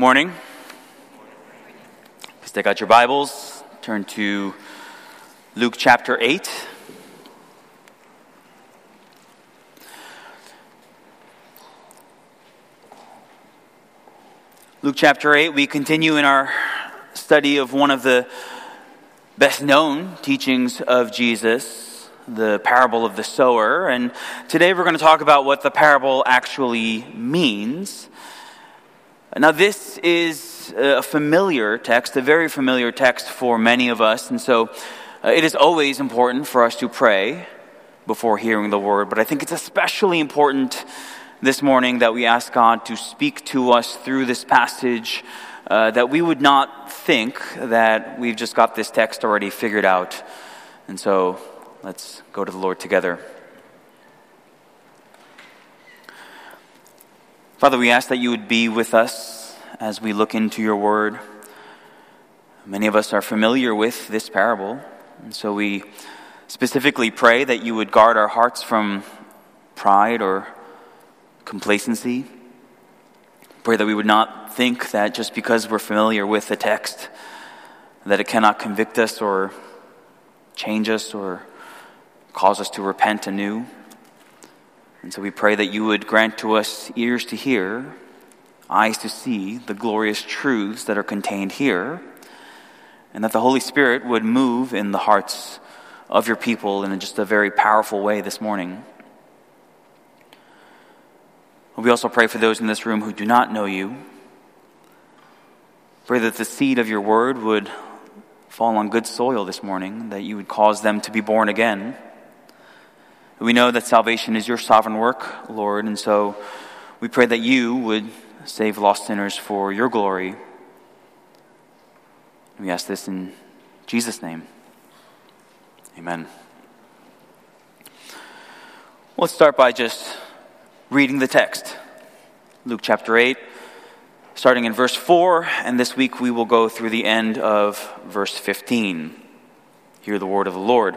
Morning. Please take out your Bibles, turn to Luke chapter 8. Luke chapter 8, we continue in our study of one of the best known teachings of Jesus, the parable of the sower. And today we're going to talk about what the parable actually means. Now, this is a familiar text, a very familiar text for many of us, and so uh, it is always important for us to pray before hearing the word, but I think it's especially important this morning that we ask God to speak to us through this passage, uh, that we would not think that we've just got this text already figured out. And so let's go to the Lord together. Father, we ask that you would be with us as we look into your word. Many of us are familiar with this parable, and so we specifically pray that you would guard our hearts from pride or complacency. Pray that we would not think that just because we're familiar with the text, that it cannot convict us or change us or cause us to repent anew. And so we pray that you would grant to us ears to hear, eyes to see the glorious truths that are contained here, and that the Holy Spirit would move in the hearts of your people in just a very powerful way this morning. We also pray for those in this room who do not know you. Pray that the seed of your word would fall on good soil this morning, that you would cause them to be born again. We know that salvation is your sovereign work, Lord, and so we pray that you would save lost sinners for your glory. We ask this in Jesus' name. Amen. Let's start by just reading the text. Luke chapter 8, starting in verse 4, and this week we will go through the end of verse 15. Hear the word of the Lord.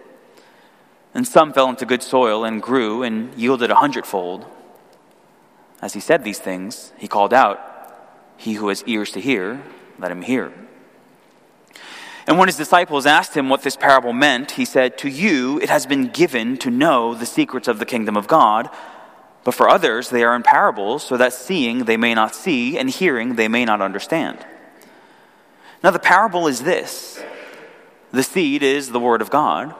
And some fell into good soil and grew and yielded a hundredfold. As he said these things, he called out, He who has ears to hear, let him hear. And when his disciples asked him what this parable meant, he said, To you it has been given to know the secrets of the kingdom of God, but for others they are in parables, so that seeing they may not see, and hearing they may not understand. Now the parable is this the seed is the word of God.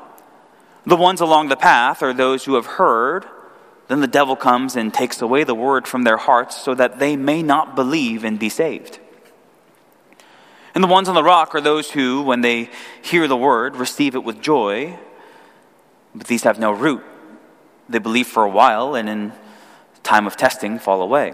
The ones along the path are those who have heard. Then the devil comes and takes away the word from their hearts so that they may not believe and be saved. And the ones on the rock are those who, when they hear the word, receive it with joy, but these have no root. They believe for a while and in time of testing fall away.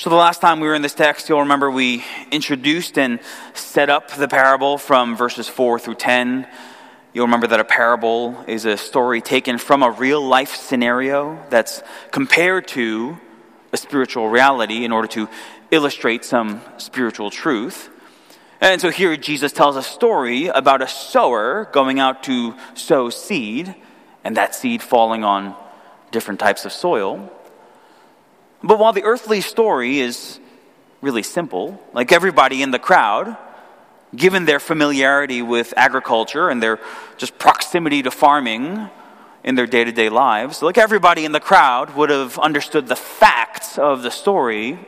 So, the last time we were in this text, you'll remember we introduced and set up the parable from verses 4 through 10. You'll remember that a parable is a story taken from a real life scenario that's compared to a spiritual reality in order to illustrate some spiritual truth. And so here Jesus tells a story about a sower going out to sow seed, and that seed falling on different types of soil. But while the earthly story is really simple, like everybody in the crowd, given their familiarity with agriculture and their just proximity to farming in their day to day lives, like everybody in the crowd would have understood the facts of the story.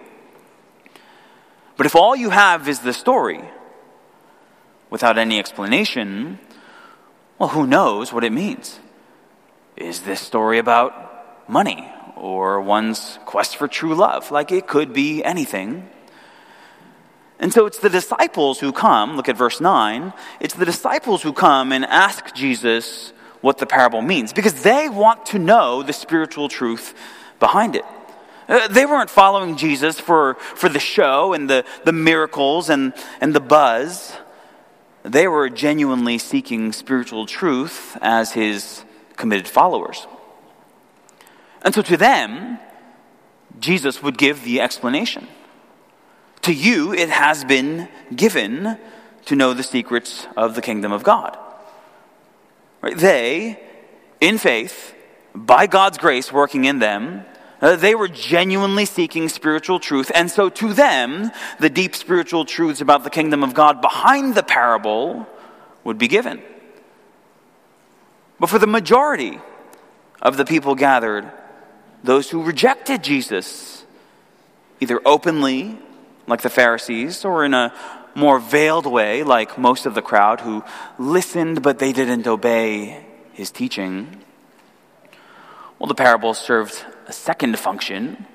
But if all you have is the story without any explanation, Well, who knows what it means? Is this story about money or one's quest for true love? Like it could be anything. And so it's the disciples who come, look at verse 9, it's the disciples who come and ask Jesus what the parable means because they want to know the spiritual truth behind it. Uh, they weren't following Jesus for, for the show and the, the miracles and, and the buzz. They were genuinely seeking spiritual truth as his committed followers. And so to them, Jesus would give the explanation. To you, it has been given to know the secrets of the kingdom of God. Right? They, in faith, by God's grace working in them, uh, they were genuinely seeking spiritual truth. And so to them, the deep spiritual truths about the kingdom of God behind the parable would be given. But for the majority of the people gathered, those who rejected Jesus, either openly, like the Pharisees, or in a more veiled way, like most of the crowd who listened but they didn't obey his teaching. Well, the parable served a second function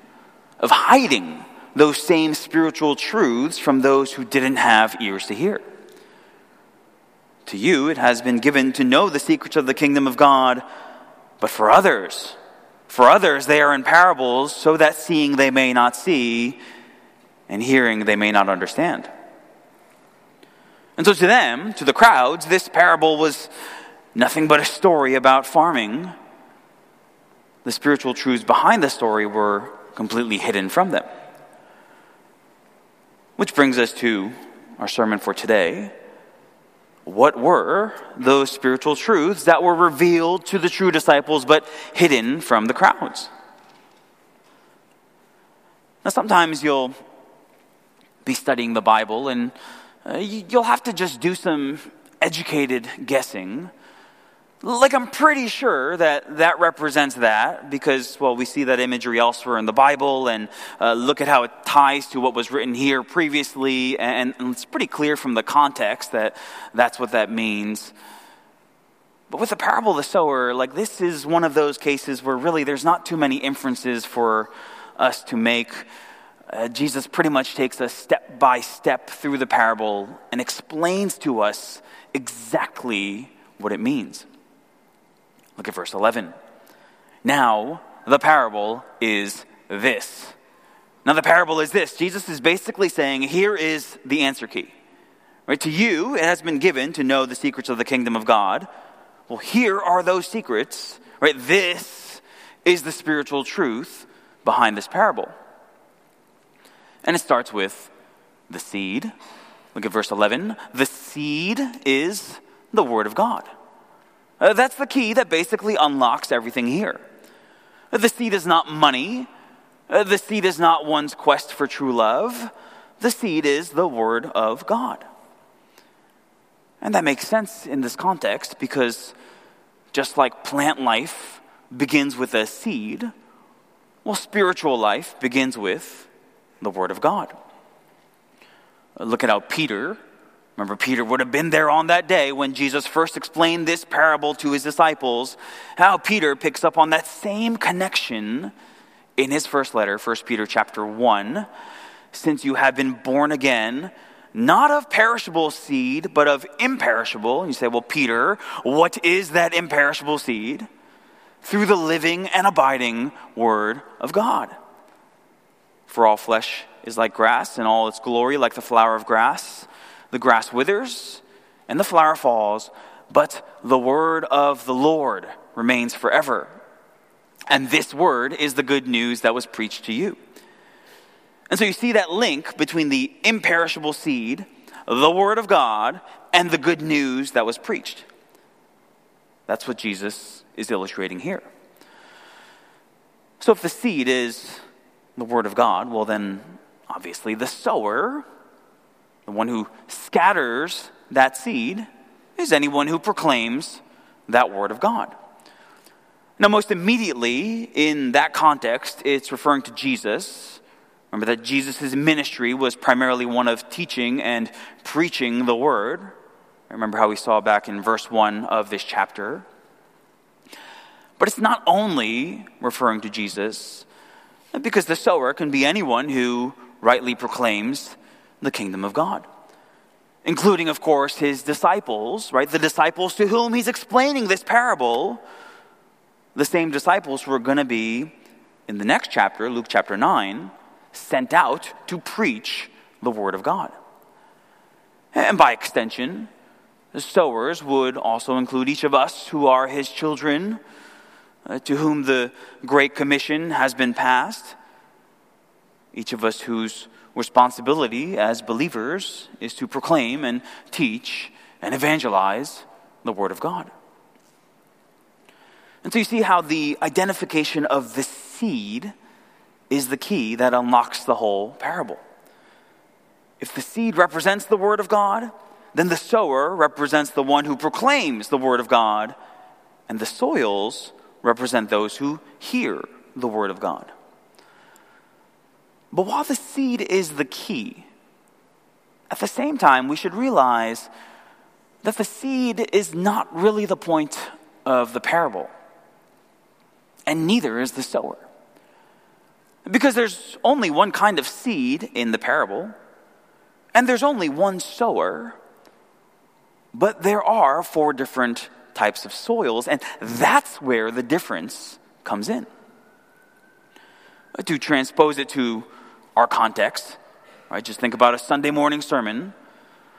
of hiding those same spiritual truths from those who didn't have ears to hear. To you, it has been given to know the secrets of the kingdom of God, but for others, for others, they are in parables so that seeing they may not see and hearing they may not understand. And so to them, to the crowds, this parable was nothing but a story about farming. The spiritual truths behind the story were completely hidden from them. Which brings us to our sermon for today what were those spiritual truths that were revealed to the true disciples but hidden from the crowds? Now, sometimes you'll be studying the Bible and uh, you'll have to just do some educated guessing like, I'm pretty sure that that represents that because, well, we see that imagery elsewhere in the Bible and uh, look at how it ties to what was written here previously. And, and it's pretty clear from the context that that's what that means. But with the parable of the sower, like, this is one of those cases where really there's not too many inferences for us to make. Uh, Jesus pretty much takes us step by step through the parable and explains to us exactly what it means. Look at verse 11. Now, the parable is this. Now, the parable is this. Jesus is basically saying, here is the answer key. Right? To you, it has been given to know the secrets of the kingdom of God. Well, here are those secrets. Right? This is the spiritual truth behind this parable. And it starts with the seed. Look at verse 11. The seed is the word of God. Uh, that's the key that basically unlocks everything here. Uh, the seed is not money. Uh, the seed is not one's quest for true love. The seed is the Word of God. And that makes sense in this context because just like plant life begins with a seed, well, spiritual life begins with the Word of God. Look at how Peter Remember, Peter would have been there on that day when Jesus first explained this parable to his disciples. How Peter picks up on that same connection in his first letter, 1 Peter chapter 1. Since you have been born again, not of perishable seed, but of imperishable. And you say, well, Peter, what is that imperishable seed? Through the living and abiding Word of God. For all flesh is like grass, and all its glory like the flower of grass. The grass withers and the flower falls, but the word of the Lord remains forever. And this word is the good news that was preached to you. And so you see that link between the imperishable seed, the word of God, and the good news that was preached. That's what Jesus is illustrating here. So if the seed is the word of God, well, then obviously the sower the one who scatters that seed is anyone who proclaims that word of God. Now, most immediately in that context, it's referring to Jesus. Remember that Jesus' ministry was primarily one of teaching and preaching the word. Remember how we saw back in verse 1 of this chapter. But it's not only referring to Jesus, because the sower can be anyone who rightly proclaims the kingdom of God, including, of course, his disciples, right? The disciples to whom he's explaining this parable, the same disciples who are going to be, in the next chapter, Luke chapter 9, sent out to preach the word of God. And by extension, the sowers would also include each of us who are his children, uh, to whom the Great Commission has been passed. Each of us whose responsibility as believers is to proclaim and teach and evangelize the Word of God. And so you see how the identification of the seed is the key that unlocks the whole parable. If the seed represents the Word of God, then the sower represents the one who proclaims the Word of God, and the soils represent those who hear the Word of God. But while the seed is the key, at the same time, we should realize that the seed is not really the point of the parable, and neither is the sower. Because there's only one kind of seed in the parable, and there's only one sower, but there are four different types of soils, and that's where the difference comes in. To transpose it to our context, right? Just think about a Sunday morning sermon.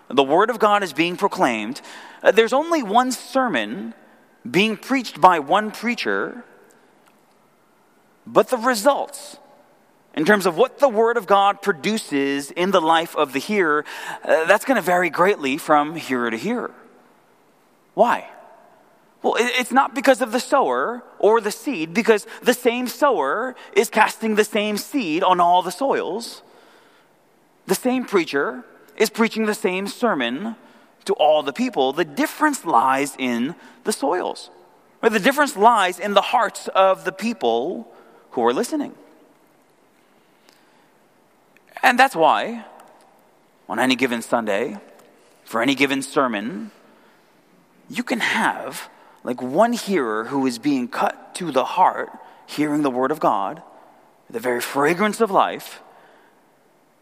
The Word of God is being proclaimed. Uh, there's only one sermon being preached by one preacher, but the results, in terms of what the Word of God produces in the life of the hearer, uh, that's going to vary greatly from hearer to hearer. Why? Well, it's not because of the sower or the seed, because the same sower is casting the same seed on all the soils. The same preacher is preaching the same sermon to all the people. The difference lies in the soils. The difference lies in the hearts of the people who are listening. And that's why, on any given Sunday, for any given sermon, you can have like one hearer who is being cut to the heart, hearing the word of God, the very fragrance of life,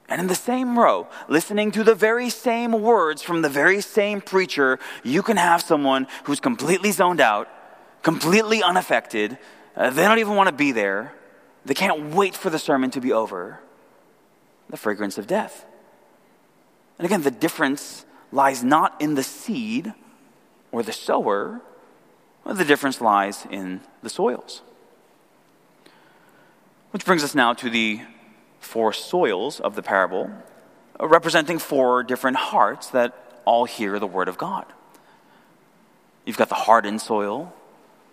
and in the same row, listening to the very same words from the very same preacher, you can have someone who's completely zoned out, completely unaffected. Uh, they don't even want to be there. They can't wait for the sermon to be over. The fragrance of death. And again, the difference lies not in the seed or the sower, well, the difference lies in the soils. Which brings us now to the four soils of the parable, uh, representing four different hearts that all hear the word of God. You've got the hardened soil,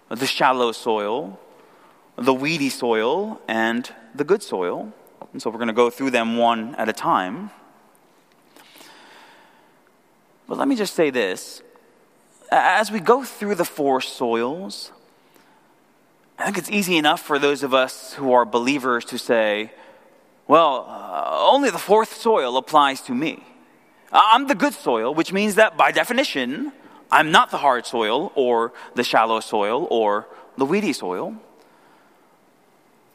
the shallow soil, the weedy soil, and the good soil. And so we're going to go through them one at a time. But let me just say this as we go through the four soils, I think it's easy enough for those of us who are believers to say, well, uh, only the fourth soil applies to me. I'm the good soil, which means that by definition, I'm not the hard soil or the shallow soil or the weedy soil.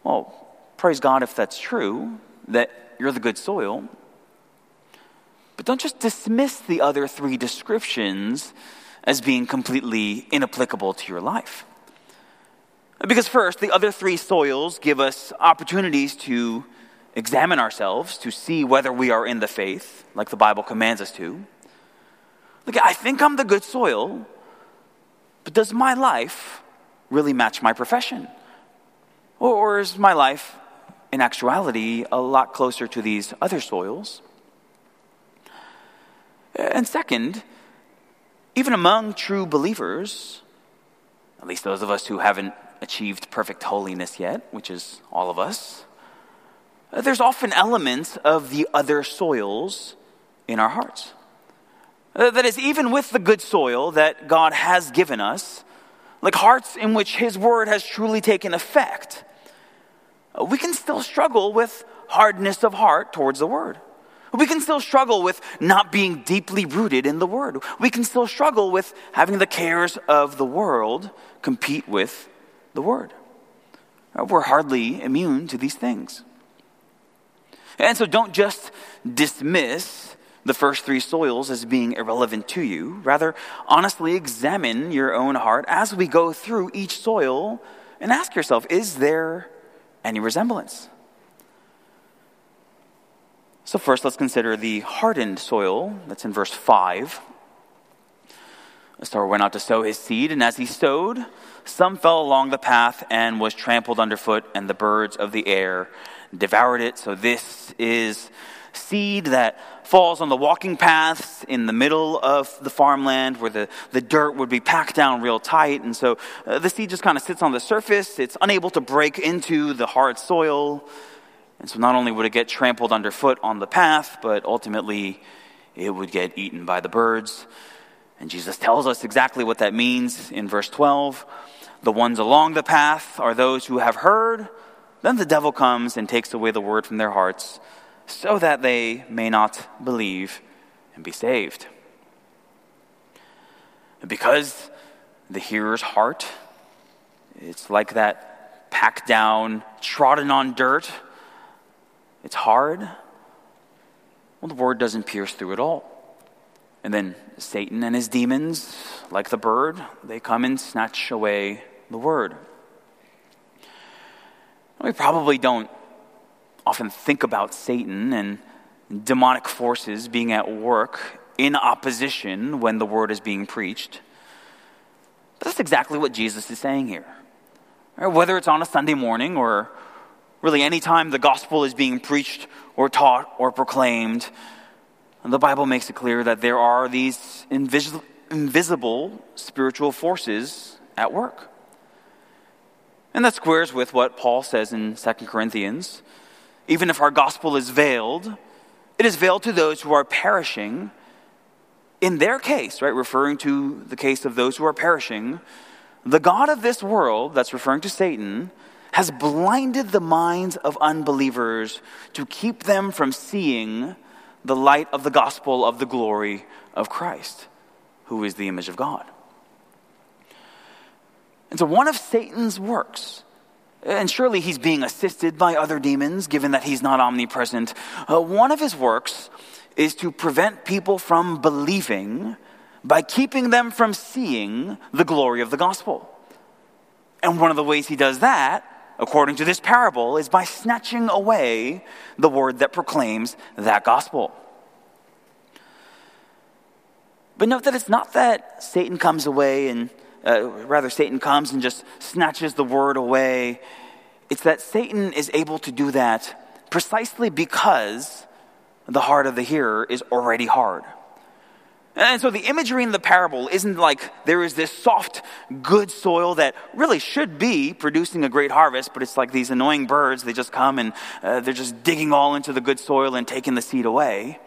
Well, praise God if that's true, that you're the good soil. But don't just dismiss the other three descriptions as being completely inapplicable to your life. Because, first, the other three soils give us opportunities to examine ourselves, to see whether we are in the faith, like the Bible commands us to. Look, I think I'm the good soil, but does my life really match my profession? Or is my life, in actuality, a lot closer to these other soils? And second, even among true believers, at least those of us who haven't achieved perfect holiness yet, which is all of us, there's often elements of the other soils in our hearts. Uh, that is, even with the good soil that God has given us, like hearts in which His word has truly taken effect, uh, we can still struggle with hardness of heart towards the word. We can still struggle with not being deeply rooted in the Word. We can still struggle with having the cares of the world compete with the Word. Uh, we're hardly immune to these things. And so don't just dismiss the first three soils as being irrelevant to you. Rather, honestly examine your own heart as we go through each soil and ask yourself is there any resemblance? So, first, let's consider the hardened soil. That's in verse 5. The sower went out to sow his seed, and as he sowed, some fell along the path and was trampled underfoot, and the birds of the air devoured it. So, this is seed that falls on the walking paths in the middle of the farmland where the, the dirt would be packed down real tight. And so uh, the seed just kind of sits on the surface. It's unable to break into the hard soil. And so not only would it get trampled underfoot on the path, but ultimately it would get eaten by the birds. And Jesus tells us exactly what that means in verse 12. The ones along the path are those who have heard. Then the devil comes and takes away the word from their hearts, so that they may not believe and be saved. Because the hearer's heart, it's like that packed down, trodden on dirt it's hard. Well, the word doesn't pierce through at all. And then Satan and his demons, like the bird, they come and snatch away the word. We probably don't often think about Satan and demonic forces being at work in opposition when the word is being preached. But that's exactly what Jesus is saying here. Whether it's on a Sunday morning or Really, anytime the gospel is being preached or taught or proclaimed, the Bible makes it clear that there are these invis- invisible spiritual forces at work. And that squares with what Paul says in 2 Corinthians. Even if our gospel is veiled, it is veiled to those who are perishing. In their case, right, referring to the case of those who are perishing, the God of this world, that's referring to Satan, has blinded the minds of unbelievers to keep them from seeing the light of the gospel of the glory of Christ, who is the image of God. And so, one of Satan's works, and surely he's being assisted by other demons, given that he's not omnipresent, uh, one of his works is to prevent people from believing by keeping them from seeing the glory of the gospel. And one of the ways he does that according to this parable, is by snatching away the word that proclaims that gospel. But note that it's not that Satan comes away and, uh, rather, Satan comes and just snatches the word away. It's that Satan is able to do that precisely because the heart of the hearer is already hard. And so the imagery in the parable isn't like there is this soft, good soil that really should be producing a great harvest, but it's like these annoying birds. They just come and uh, they're just digging all into the good soil and taking the seed away.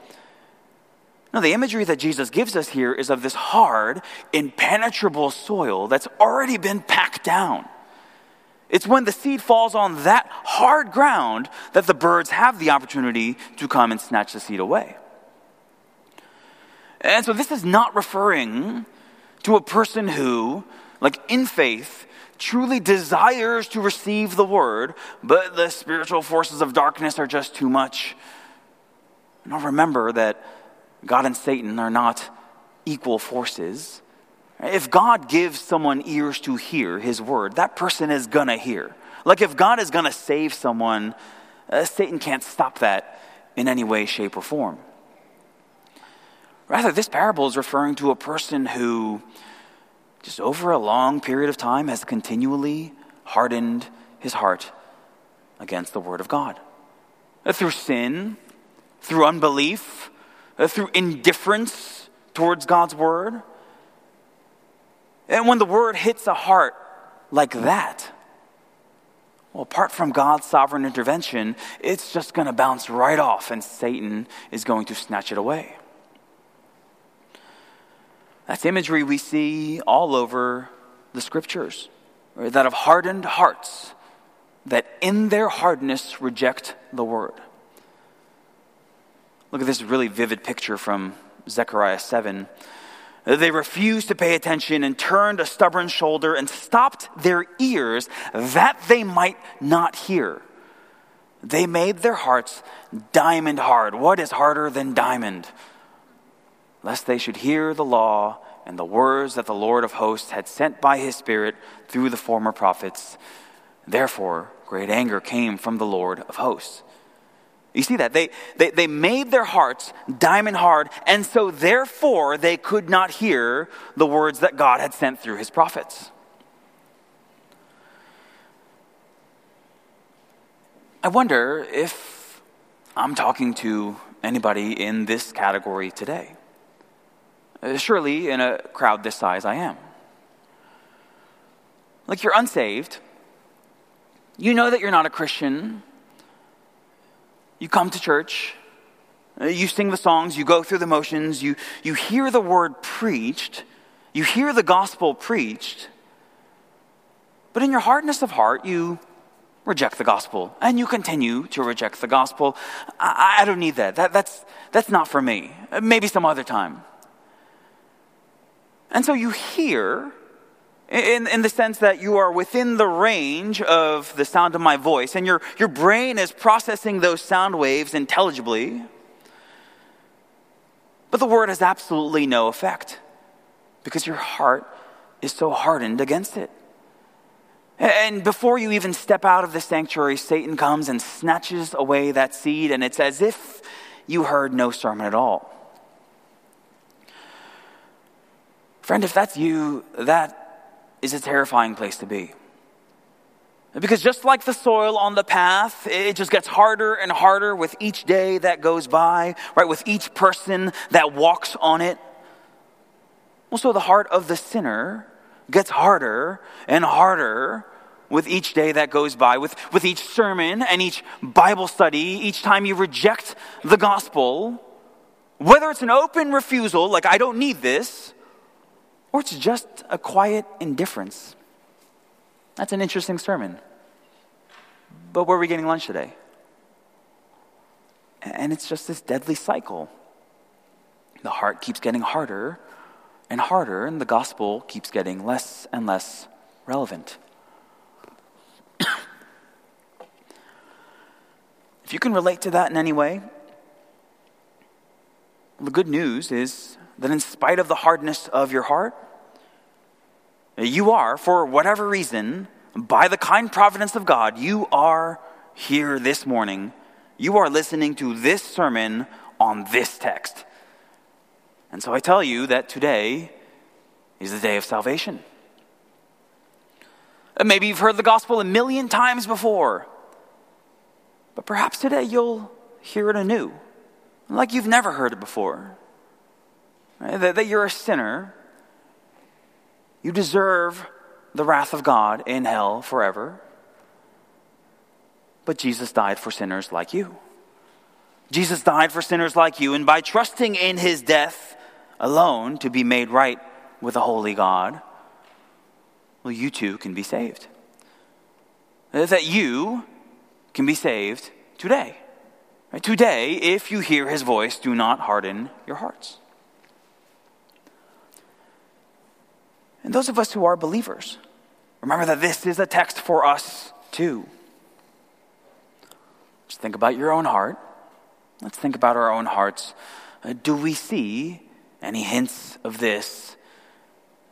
No, the imagery that Jesus gives us here is of this hard, impenetrable soil that's already been packed down. It's when the seed falls on that hard ground that the birds have the opportunity to come and snatch the seed away. And so this is not referring to a person who, like in faith, truly desires to receive the word, but the spiritual forces of darkness are just too much. Now remember that God and Satan are not equal forces. If God gives someone ears to hear his word, that person is going to hear. Like if God is going to save someone, uh, Satan can't stop that in any way, shape, or form. Rather, this parable is referring to a person who, just over a long period of time, has continually hardened his heart against the Word of God. Uh, through sin, through unbelief, uh, through indifference towards God's Word. And when the Word hits a heart like that, well, apart from God's sovereign intervention, it's just going to bounce right off, and Satan is going to snatch it away. That's imagery we see all over the scriptures, right? that of hardened hearts that in their hardness reject the word. Look at this really vivid picture from Zechariah 7. They refused to pay attention and turned a stubborn shoulder and stopped their ears that they might not hear. They made their hearts diamond hard. What is harder than diamond? Lest they should hear the law and the words that the Lord of hosts had sent by his Spirit through the former prophets. Therefore, great anger came from the Lord of hosts. You see that? They, they, they made their hearts diamond hard, and so therefore they could not hear the words that God had sent through his prophets. I wonder if I'm talking to anybody in this category today. Uh, surely, in a crowd this size, I am. Like you're unsaved, you know that you're not a Christian, you come to church, uh, you sing the songs, you go through the motions, you, you hear the word preached, you hear the gospel preached, but in your hardness of heart, you reject the gospel and you continue to reject the gospel. I, I don't need that. that. That's, that's not for me. Maybe some other time. And so you hear, in, in the sense that you are within the range of the sound of my voice, and your, your brain is processing those sound waves intelligibly, but the word has absolutely no effect because your heart is so hardened against it. And before you even step out of the sanctuary, Satan comes and snatches away that seed, and it's as if you heard no sermon at all. Friend, if that's you, that is a terrifying place to be. Because just like the soil on the path, it just gets harder and harder with each day that goes by, right? With each person that walks on it. Well, so the heart of the sinner gets harder and harder with each day that goes by, with, with each sermon and each Bible study, each time you reject the gospel, whether it's an open refusal, like I don't need this, or it's just a quiet indifference. That's an interesting sermon. But where are we getting lunch today? And it's just this deadly cycle. The heart keeps getting harder and harder, and the gospel keeps getting less and less relevant. if you can relate to that in any way, the good news is that in spite of the hardness of your heart, you are, for whatever reason, by the kind providence of God, you are here this morning. You are listening to this sermon on this text. And so I tell you that today is the day of salvation. Maybe you've heard the gospel a million times before, but perhaps today you'll hear it anew, like you've never heard it before. That, that you're a sinner, you deserve the wrath of God in hell forever, but Jesus died for sinners like you. Jesus died for sinners like you, and by trusting in his death alone to be made right with a holy God, well, you too can be saved. That you can be saved today. Today, if you hear his voice, do not harden your hearts. And those of us who are believers, remember that this is a text for us too. Just think about your own heart. Let's think about our own hearts. Uh, do we see any hints of this?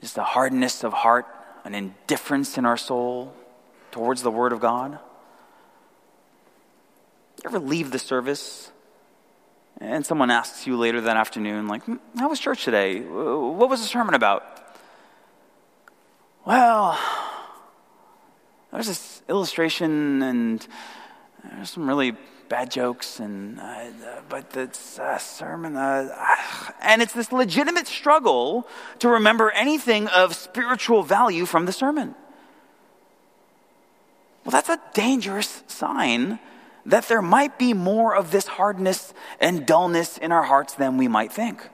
Just a hardness of heart an indifference in our soul towards the Word of God? You ever leave the service and someone asks you later that afternoon, like, how was church today? What was the sermon about? Well, there's this illustration and there's some really bad jokes, and uh, but the uh, sermon, uh, and it's this legitimate struggle to remember anything of spiritual value from the sermon. Well, that's a dangerous sign that there might be more of this hardness and dullness in our hearts than we might think.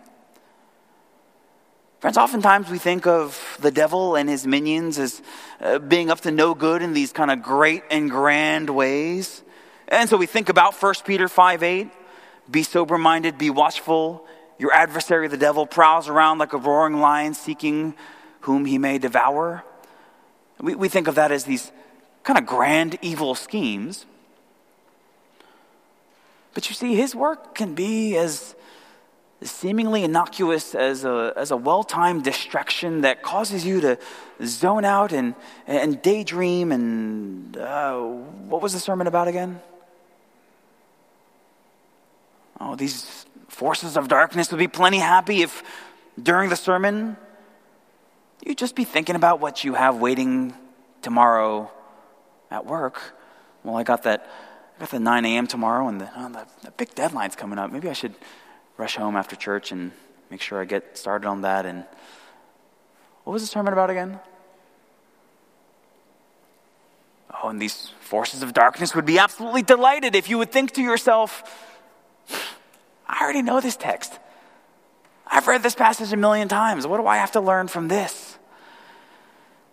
Friends, oftentimes we think of the devil and his minions as uh, being up to no good in these kind of great and grand ways. And so we think about 1 Peter 5 8. Be sober minded, be watchful. Your adversary, the devil, prowls around like a roaring lion seeking whom he may devour. We, we think of that as these kind of grand evil schemes. But you see, his work can be as seemingly innocuous as a, as a well timed distraction that causes you to zone out and, and daydream. And uh, what was the sermon about again? Oh, these forces of darkness would be plenty happy if during the sermon you'd just be thinking about what you have waiting tomorrow at work. Well, I got that. I got the 9 a.m. tomorrow, and the, oh, the, the big deadline's coming up. Maybe I should rush home after church and make sure I get started on that. And what was the sermon about again? Oh, and these forces of darkness would be absolutely delighted if you would think to yourself, I already know this text. I've read this passage a million times. What do I have to learn from this?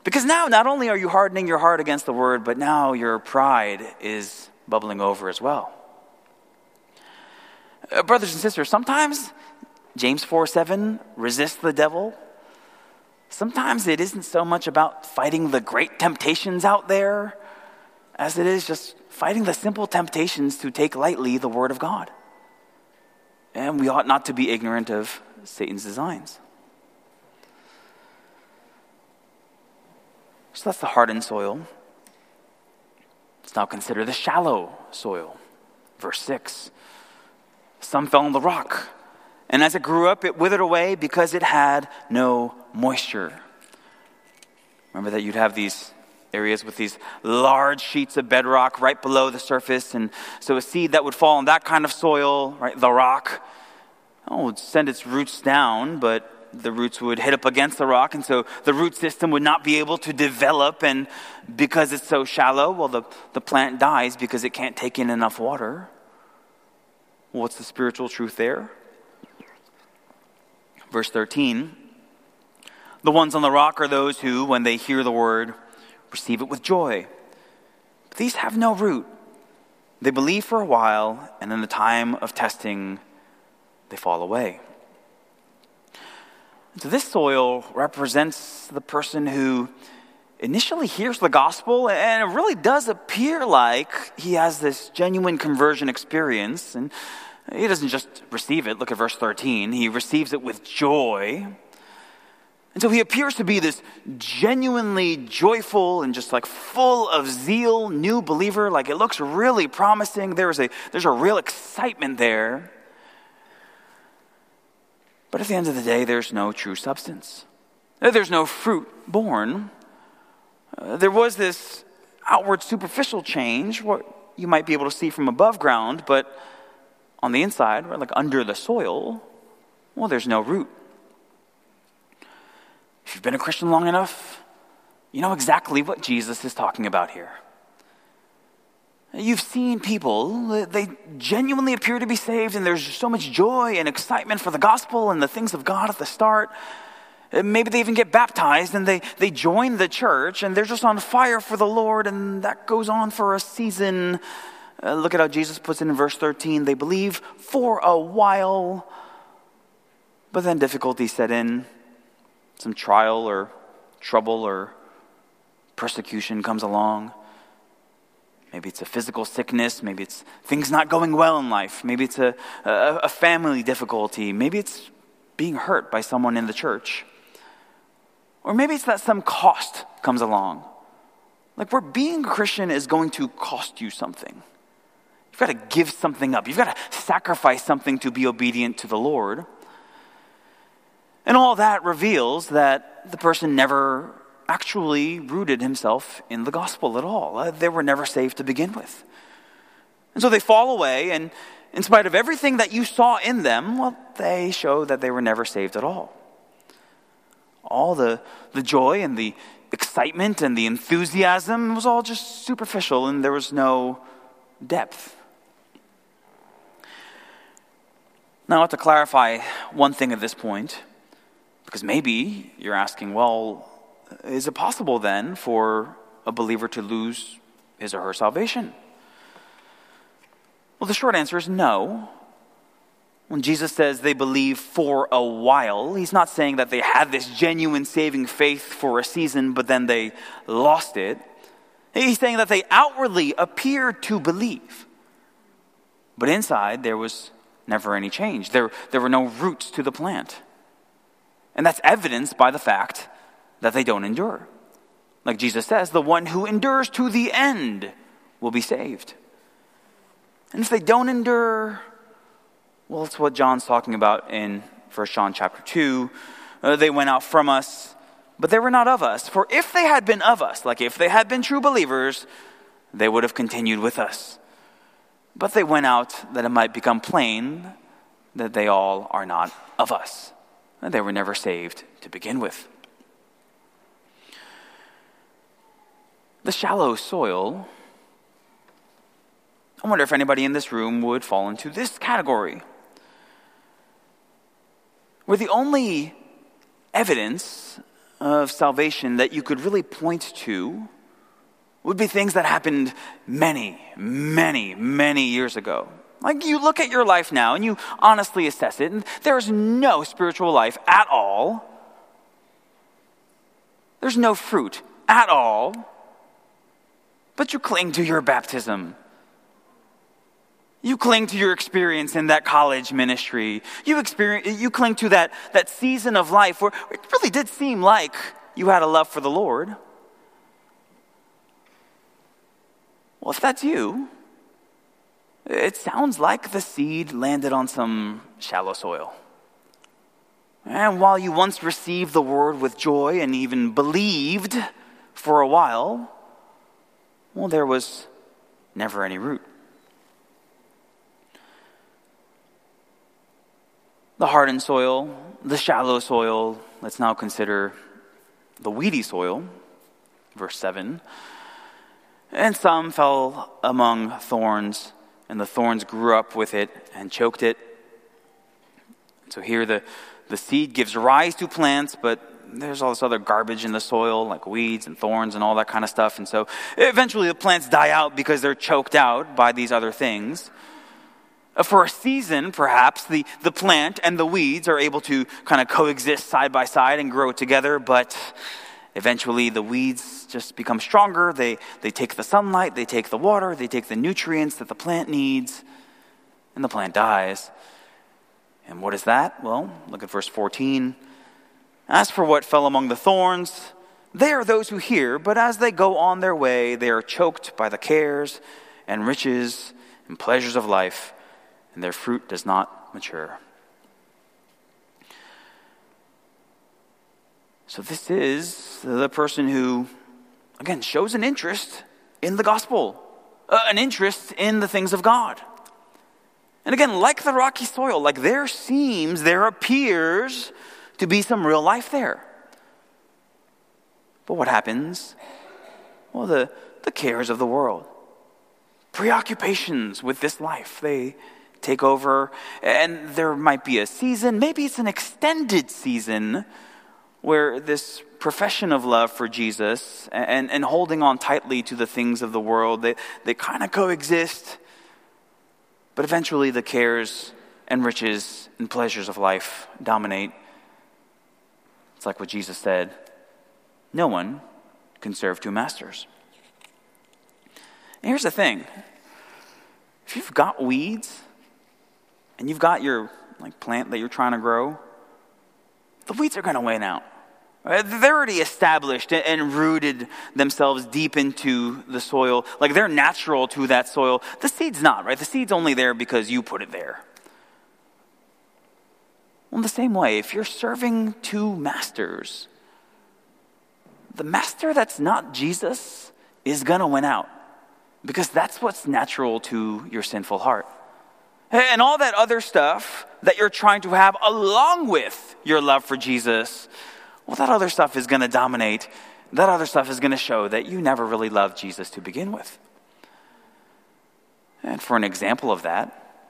Because now, not only are you hardening your heart against the word, but now your pride is bubbling over as well. Uh, brothers and sisters, sometimes James 4 7, resist the devil. Sometimes it isn't so much about fighting the great temptations out there as it is just fighting the simple temptations to take lightly the Word of God. And we ought not to be ignorant of Satan's designs. So that's the hardened soil. Let's now consider the shallow soil. Verse 6. Some fell on the rock, and as it grew up, it withered away because it had no moisture. Remember that you'd have these areas with these large sheets of bedrock right below the surface. And so a seed that would fall on that kind of soil, right, the rock, oh, would send its roots down, but the roots would hit up against the rock, and so the root system would not be able to develop. And because it's so shallow, well, the, the plant dies because it can't take in enough water. What's the spiritual truth there? Verse 13 The ones on the rock are those who, when they hear the word, receive it with joy. But these have no root. They believe for a while, and in the time of testing, they fall away. So, this soil represents the person who initially hears the gospel, and it really does appear like he has this genuine conversion experience. And he doesn't just receive it. Look at verse 13. He receives it with joy. And so he appears to be this genuinely joyful and just like full of zeal new believer. Like it looks really promising. There's a, there's a real excitement there. But at the end of the day, there's no true substance. There's no fruit born. Uh, there was this outward superficial change, what you might be able to see from above ground, but on the inside, right, like under the soil, well, there's no root. If you've been a Christian long enough, you know exactly what Jesus is talking about here. You've seen people, they genuinely appear to be saved, and there's so much joy and excitement for the gospel and the things of God at the start. Maybe they even get baptized and they, they join the church and they're just on fire for the Lord, and that goes on for a season. Uh, look at how Jesus puts it in verse 13. They believe for a while, but then difficulties set in some trial or trouble or persecution comes along. Maybe it's a physical sickness. Maybe it's things not going well in life. Maybe it's a, a, a, family difficulty. Maybe it's being hurt by someone in the church. Or maybe it's that some cost comes along. Like where being a Christian is going to cost you something. You've got to give something up. You've got to sacrifice something to be obedient to the Lord. And all that reveals that the person never actually rooted himself in the gospel at all. Uh, they were never saved to begin with. And so they fall away, and in spite of everything that you saw in them, well, they show that they were never saved at all. All the, the joy and the excitement and the enthusiasm was all just superficial, and there was no depth. Now, I want to clarify one thing at this point. Because maybe you're asking, well, is it possible then for a believer to lose his or her salvation? Well, the short answer is no. When Jesus says they believe for a while, he's not saying that they had this genuine saving faith for a season, but then they lost it. He's saying that they outwardly appeared to believe, but inside there was never any change. There, there were no roots to the plant. And that's evidenced by the fact that they don't endure. Like Jesus says, the one who endures to the end will be saved. And if they don't endure, well, it's what John's talking about in 1 John chapter 2. Uh, they went out from us, but they were not of us. For if they had been of us, like if they had been true believers, they would have continued with us. But they went out that it might become plain that they all are not of us. And they were never saved to begin with. The shallow soil, I wonder if anybody in this room would fall into this category. Where the only evidence of salvation that you could really point to would be things that happened many, many, many years ago. Like you look at your life now and you honestly assess it, and there's no spiritual life at all. There's no fruit at all. But you cling to your baptism. You cling to your experience in that college ministry. You, experience, you cling to that, that season of life where it really did seem like you had a love for the Lord. Well, if that's you, it sounds like the seed landed on some shallow soil. And while you once received the word with joy and even believed for a while, well, there was never any root. The hardened soil, the shallow soil, let's now consider the weedy soil, verse 7. And some fell among thorns, and the thorns grew up with it and choked it. So here the, the seed gives rise to plants, but there's all this other garbage in the soil, like weeds and thorns and all that kind of stuff. And so eventually the plants die out because they're choked out by these other things. Uh, for a season, perhaps, the, the plant and the weeds are able to kind of coexist side by side and grow together, but Eventually, the weeds just become stronger. They, they take the sunlight, they take the water, they take the nutrients that the plant needs, and the plant dies. And what is that? Well, look at verse 14. As for what fell among the thorns, they are those who hear, but as they go on their way, they are choked by the cares and riches and pleasures of life, and their fruit does not mature. So, this is the person who, again, shows an interest in the gospel, uh, an interest in the things of God. And again, like the rocky soil, like there seems, there appears to be some real life there. But what happens? Well, the, the cares of the world, preoccupations with this life, they take over, and there might be a season, maybe it's an extended season where this profession of love for Jesus and, and holding on tightly to the things of the world, they, they kind of coexist. But eventually the cares and riches and pleasures of life dominate. It's like what Jesus said no one can serve two masters. And here's the thing if you've got weeds and you've got your like plant that you're trying to grow, the weeds are going to win out. Uh, they're already established and rooted themselves deep into the soil. Like they're natural to that soil. The seed's not, right? The seed's only there because you put it there. Well, in the same way, if you're serving two masters, the master that's not Jesus is going to win out because that's what's natural to your sinful heart. And all that other stuff that you're trying to have along with your love for Jesus well, that other stuff is going to dominate. That other stuff is going to show that you never really loved Jesus to begin with. And for an example of that,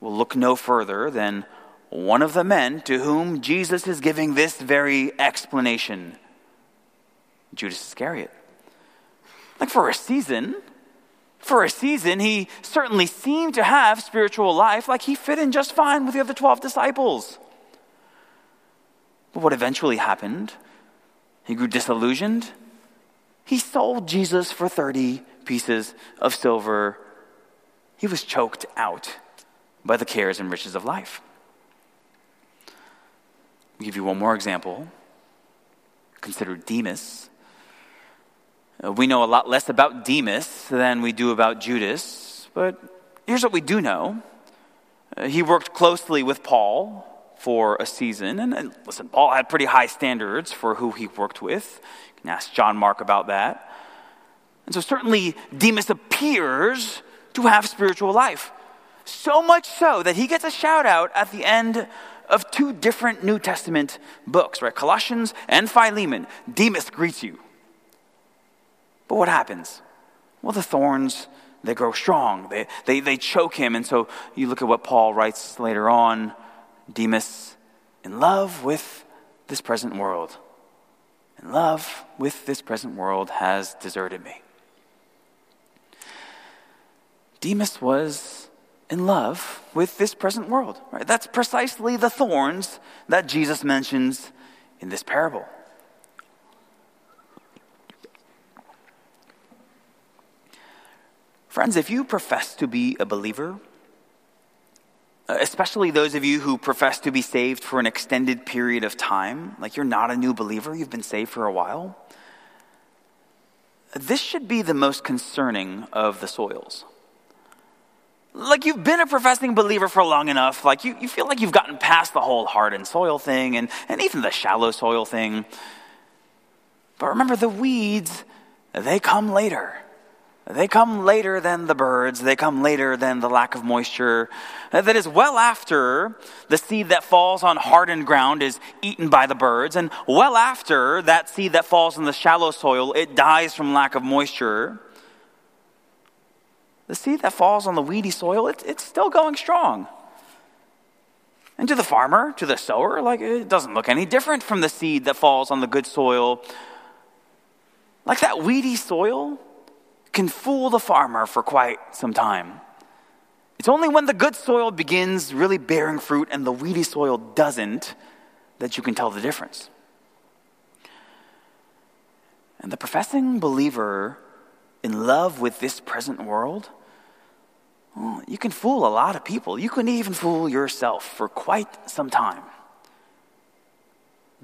we'll look no further than one of the men to whom Jesus is giving this very explanation Judas Iscariot. Like for a season, For a season, he certainly seemed to have spiritual life, like he fit in just fine with the other 12 disciples. But what eventually happened? He grew disillusioned. He sold Jesus for 30 pieces of silver. He was choked out by the cares and riches of life. I'll give you one more example. Consider Demas. Uh, we know a lot less about Demas than we do about Judas, but here's what we do know. Uh, he worked closely with Paul for a season, and, and, listen, Paul had pretty high standards for who he worked with. You can ask John Mark about that. And so, certainly, Demas appears to have spiritual life. So much so that he gets a shout out at the end of two different New Testament books, right? Colossians and Philemon. Demas greets you. But what happens? Well, the thorns, they grow strong. They, they, they choke him. And so you look at what Paul writes later on Demas, in love with this present world, in love with this present world, has deserted me. Demas was in love with this present world. Right? That's precisely the thorns that Jesus mentions in this parable. Friends, if you profess to be a believer, especially those of you who profess to be saved for an extended period of time, like you're not a new believer, you've been saved for a while, this should be the most concerning of the soils like you've been a professing believer for long enough, like you, you feel like you've gotten past the whole hard and soil thing and, and even the shallow soil thing. But remember, the weeds, they come later. They come later than the birds. They come later than the lack of moisture. That is well after the seed that falls on hardened ground is eaten by the birds, and well after that seed that falls in the shallow soil, it dies from lack of moisture the seed that falls on the weedy soil, it, it's still going strong. And to the farmer, to the sower, like it doesn't look any different from the seed that falls on the good soil. Like that weedy soil can fool the farmer for quite some time. It's only when the good soil begins really bearing fruit and the weedy soil doesn't that you can tell the difference. And the professing believer in love with this present world well, you can fool a lot of people. You can even fool yourself for quite some time.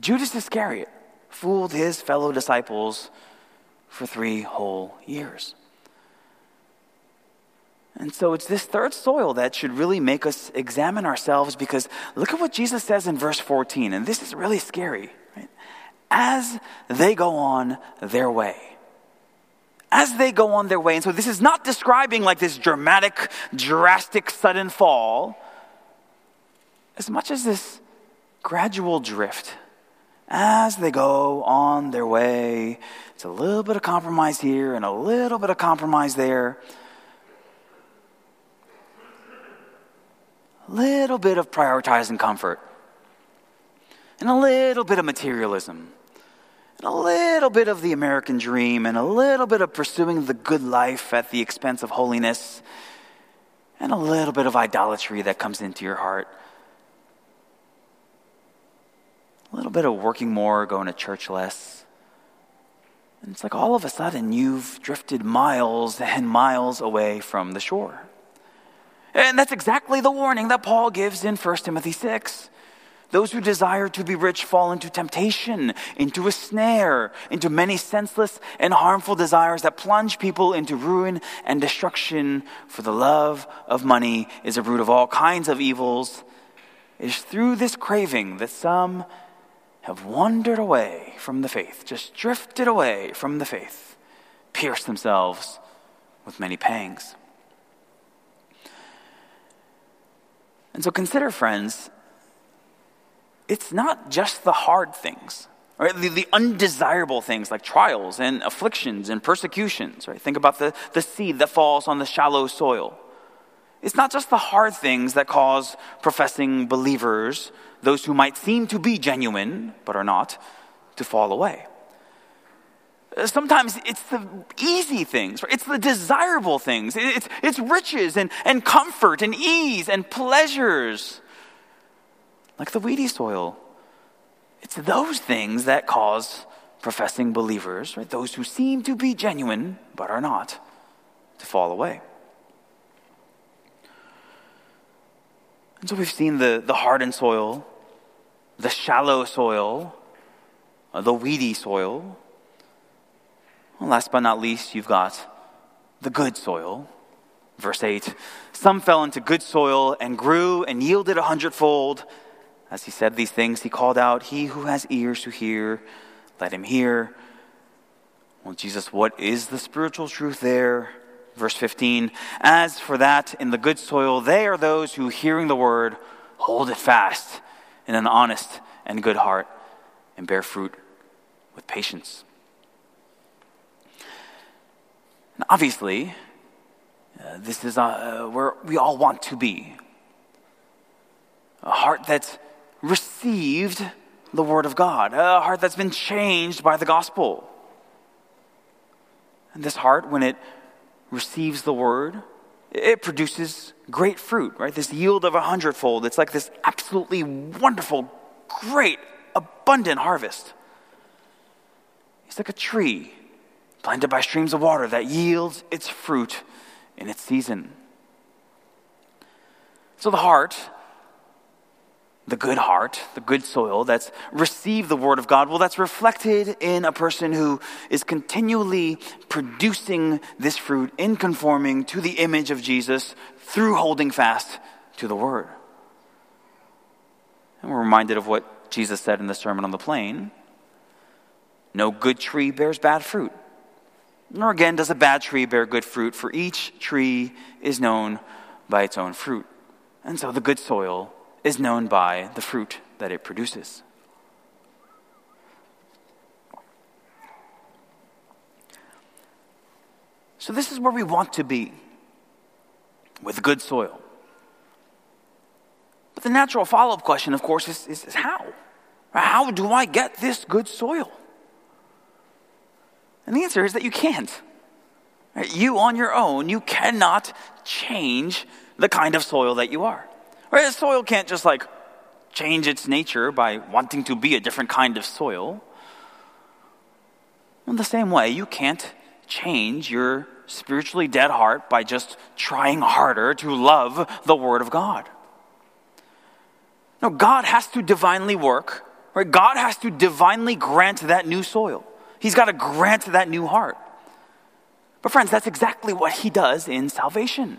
Judas Iscariot fooled his fellow disciples for three whole years. And so it's this third soil that should really make us examine ourselves because look at what Jesus says in verse 14, and this is really scary. Right? As they go on their way as they go on their way. And so this is not describing like this dramatic, drastic, sudden fall, as much as this gradual drift. As they go on their way, it's a little bit of compromise here and a little bit of compromise there. A little bit of prioritizing comfort and a little bit of materialism and a little bit of the American dream, and a little bit of pursuing the good life at the expense of holiness, and a little bit of idolatry that comes into your heart. A little bit of working more, going to church less. And it's like all of a sudden you've drifted miles and miles away from the shore. And that's exactly the warning that Paul gives in 1 Timothy 6. Those who desire to be rich fall into temptation, into a snare, into many senseless and harmful desires that plunge people into ruin and destruction. For the love of money is a root of all kinds of evils. It is through this craving that some have wandered away from the faith, just drifted away from the faith, pierced themselves with many pangs. And so consider, friends, it's not just the hard things, right? The, the, undesirable things like trials and afflictions and persecutions, right? Think about the, the seed that falls on the shallow soil. It's not just the hard things that cause professing believers, those who might seem to be genuine but are not, to fall away. Uh, sometimes it's the easy things, it's the desirable things. It's, it's riches and, and comfort and ease and pleasures. Like the weedy soil. It's those things that cause professing believers, right, those who seem to be genuine but are not, to fall away. And so we've seen the, the hardened soil, the shallow soil, uh, the weedy soil. Well, last but not least, you've got the good soil. Verse 8 Some fell into good soil and grew and yielded a hundredfold. As he said these things, he called out, He who has ears to hear, let him hear. Well, Jesus, what is the spiritual truth there? Verse 15 As for that in the good soil, they are those who, hearing the word, hold it fast in an honest and good heart and bear fruit with patience. And obviously, uh, this is uh, where we all want to be a heart that's received the Word of God, a heart that's been changed by the gospel. And this heart, when it receives the Word, it produces great fruit, right? This yield of a hundredfold. It's like this absolutely wonderful, great, abundant harvest. It's like a tree planted by streams of water that yields its fruit in its season. So the heart the good heart, the good soil that's received the word of God, well, that's reflected in a person who is continually producing this fruit in conforming to the image of Jesus through holding fast to the word. And we're reminded of what Jesus said in the Sermon on the Plain No good tree bears bad fruit, nor again does a bad tree bear good fruit, for each tree is known by its own fruit. And so the good soil is known by the fruit that it produces. So, this is where we want to be with good soil. But the natural follow up question, of course, is, is, is how? How do I get this good soil? And the answer is that you can't. You on your own, you cannot change the kind of soil that you are. Right? The soil can't just like change its nature by wanting to be a different kind of soil. In the same way, you can't change your spiritually dead heart by just trying harder to love the Word of God. No, God has to divinely work, right? God has to divinely grant that new soil. He's got to grant that new heart. But, friends, that's exactly what He does in salvation.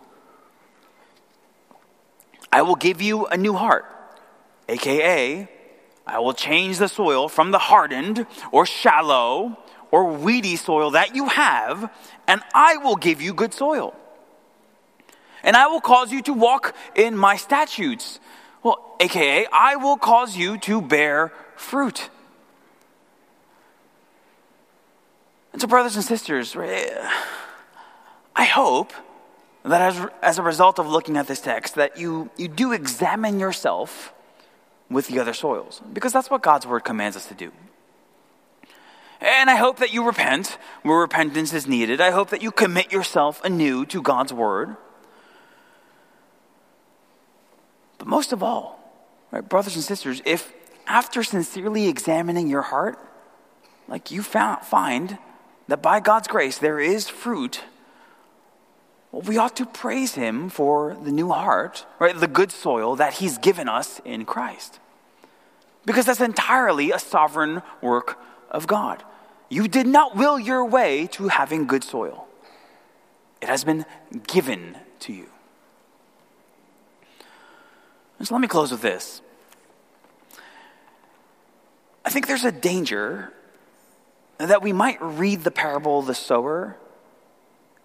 I will give you a new heart, aka, I will change the soil from the hardened or shallow or weedy soil that you have, and I will give you good soil. And I will cause you to walk in my statutes. Well, aka, I will cause you to bear fruit. And so, brothers and sisters, I hope that as, as a result of looking at this text, that you, you do examine yourself with the other soils, because that's what God's word commands us to do. And I hope that you repent where repentance is needed. I hope that you commit yourself anew to God's word. But most of all, right, brothers and sisters, if after sincerely examining your heart, like you found, find that by God's grace there is fruit well, we ought to praise him for the new heart, right? The good soil that he's given us in Christ. Because that's entirely a sovereign work of God. You did not will your way to having good soil, it has been given to you. And so let me close with this. I think there's a danger that we might read the parable of the sower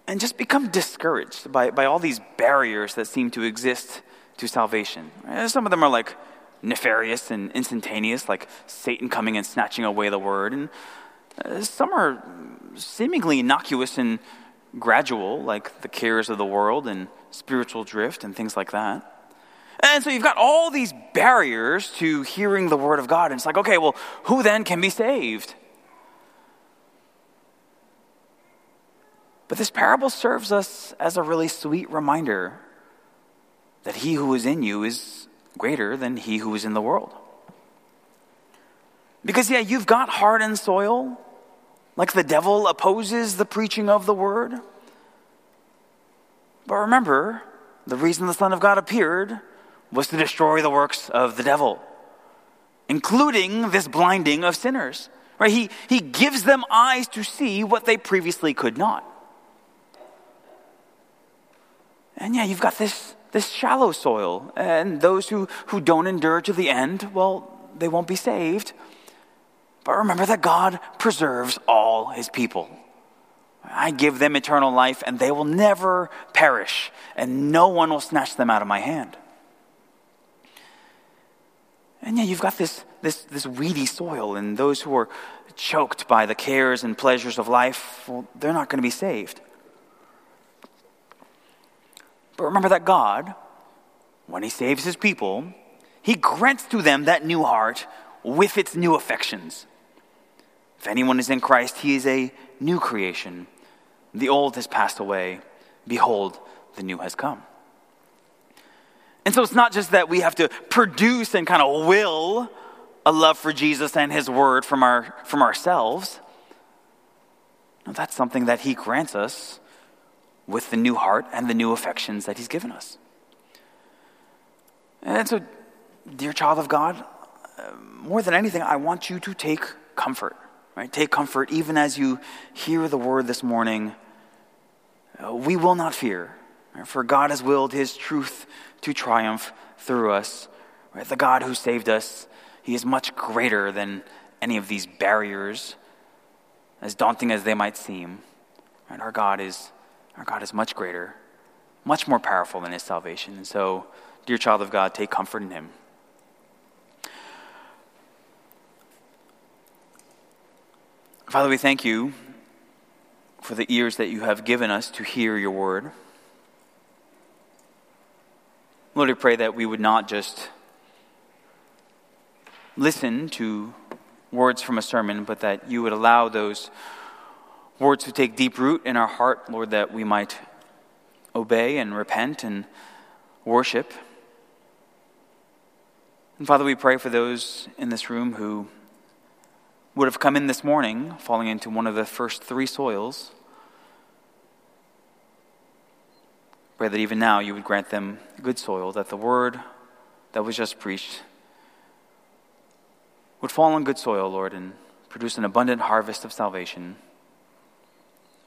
and just become discouraged by, by all these barriers that seem to exist to salvation. Some of them are like nefarious and instantaneous, like Satan coming and snatching away the word. And uh, some are seemingly innocuous and gradual, like the cares of the world and spiritual drift and things like that. And so you've got all these barriers to hearing the word of God. And it's like, okay, well, who then can be saved? But this parable serves us as a really sweet reminder that he who is in you is greater than he who is in the world. Because, yeah, you've got hardened soil, like the devil opposes the preaching of the word. But remember, the reason the Son of God appeared was to destroy the works of the devil, including this blinding of sinners. Right? He, he gives them eyes to see what they previously could not. And yeah, you've got this, this shallow soil, and those who, who don't endure to the end, well, they won't be saved. But remember that God preserves all his people. I give them eternal life, and they will never perish, and no one will snatch them out of my hand. And yeah, you've got this, this, this weedy soil, and those who are choked by the cares and pleasures of life, well, they're not going to be saved. But remember that God, when He saves His people, He grants to them that new heart with its new affections. If anyone is in Christ, he is a new creation. The old has passed away. Behold, the new has come. And so it's not just that we have to produce and kind of will a love for Jesus and his word from, our, from ourselves. No, that's something that he grants us with the new heart and the new affections that He's given us. And so, dear child of God, uh, more than anything, I want you to take comfort. Right? Take comfort even as you hear the word this morning. Uh, we will not fear, right? for God has willed His truth to triumph through us. Right? The God who saved us, He is much greater than any of these barriers, as daunting as they might seem. Right? Our God is our God is much greater, much more powerful than his salvation. And so, dear child of God, take comfort in him. Father, we thank you for the ears that you have given us to hear your word. Lord, we pray that we would not just listen to words from a sermon, but that you would allow those words to take deep root in our heart, Lord, that we might obey and repent and worship. And Father, we pray for those in this room who would have come in this morning falling into one of the first three soils. Pray that even now you would grant them good soil, that the word that was just preached would fall on good soil, Lord, and produce an abundant harvest of salvation